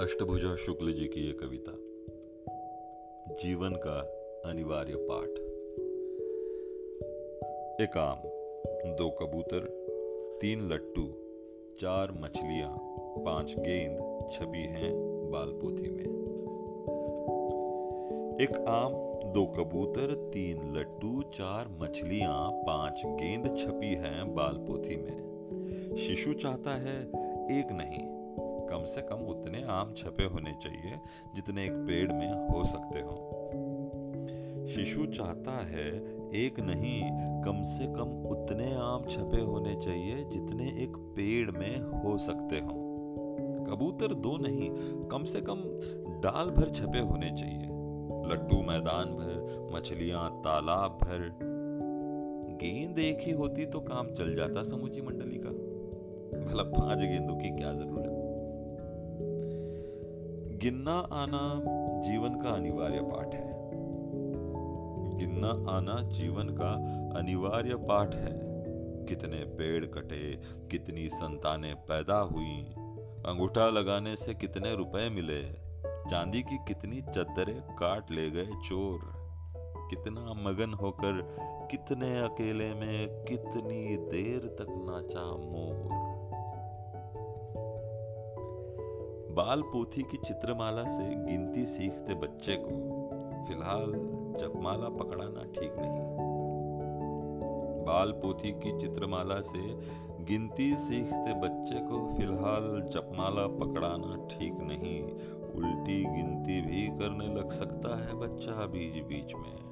अष्टभुजा शुक्ल जी की ये कविता। जीवन का अनिवार्य पाठ। एक आम, दो कबूतर, तीन लट्टू, चार मछलियाँ, पाँच गेंद, छपी हैं बालपोथी में। एक आम, दो कबूतर, तीन लट्टू, चार मछलियाँ, पाँच गेंद, छपी हैं बालपोथी में। शिशु चाहता है एक नहीं से कम उतने आम छपे होने चाहिए जितने एक पेड़ में हो सकते हो। शिशु चाहता है एक नहीं, कम से कम उतने आम छपे होने चाहिए जितने एक पेड़ में हो सकते हो। कबूतर दो नहीं, कम से कम डाल भर छपे होने चाहिए। लड्डू मैदान भर, मछलियाँ तालाब भर। गेंद एक ही होती तो काम चल जाता समूची मंडली का। भला पाँच गेंदों की क्या ज़रूरत? गिनना आना जीवन का अनिवार्य पाठ है। गिनना आना जीवन का अनिवार्य पाठ है। कितने पेड़ कटे, कितनी संतानें पैदा हुई, अंगूठा लगाने से कितने रुपए मिले, चांदी की कितनी चद्दरें काट ले गए चोर, कितना मगन होकर कितने अकेले में कितनी देर तक नाचा मोर। बाल पोथी की चित्रमाला से गिनती सीखते बच्चे को फ़िलहाल जपमाला पकड़ाना ठीक नहीं। बाल पोथी की चित्रमाला से गिनती सीखते बच्चे को फ़िलहाल जपमाला पकड़ाना ठीक नहीं। उल्टी गिनती भी करने लग सकता है बच्चा बीच बीच में।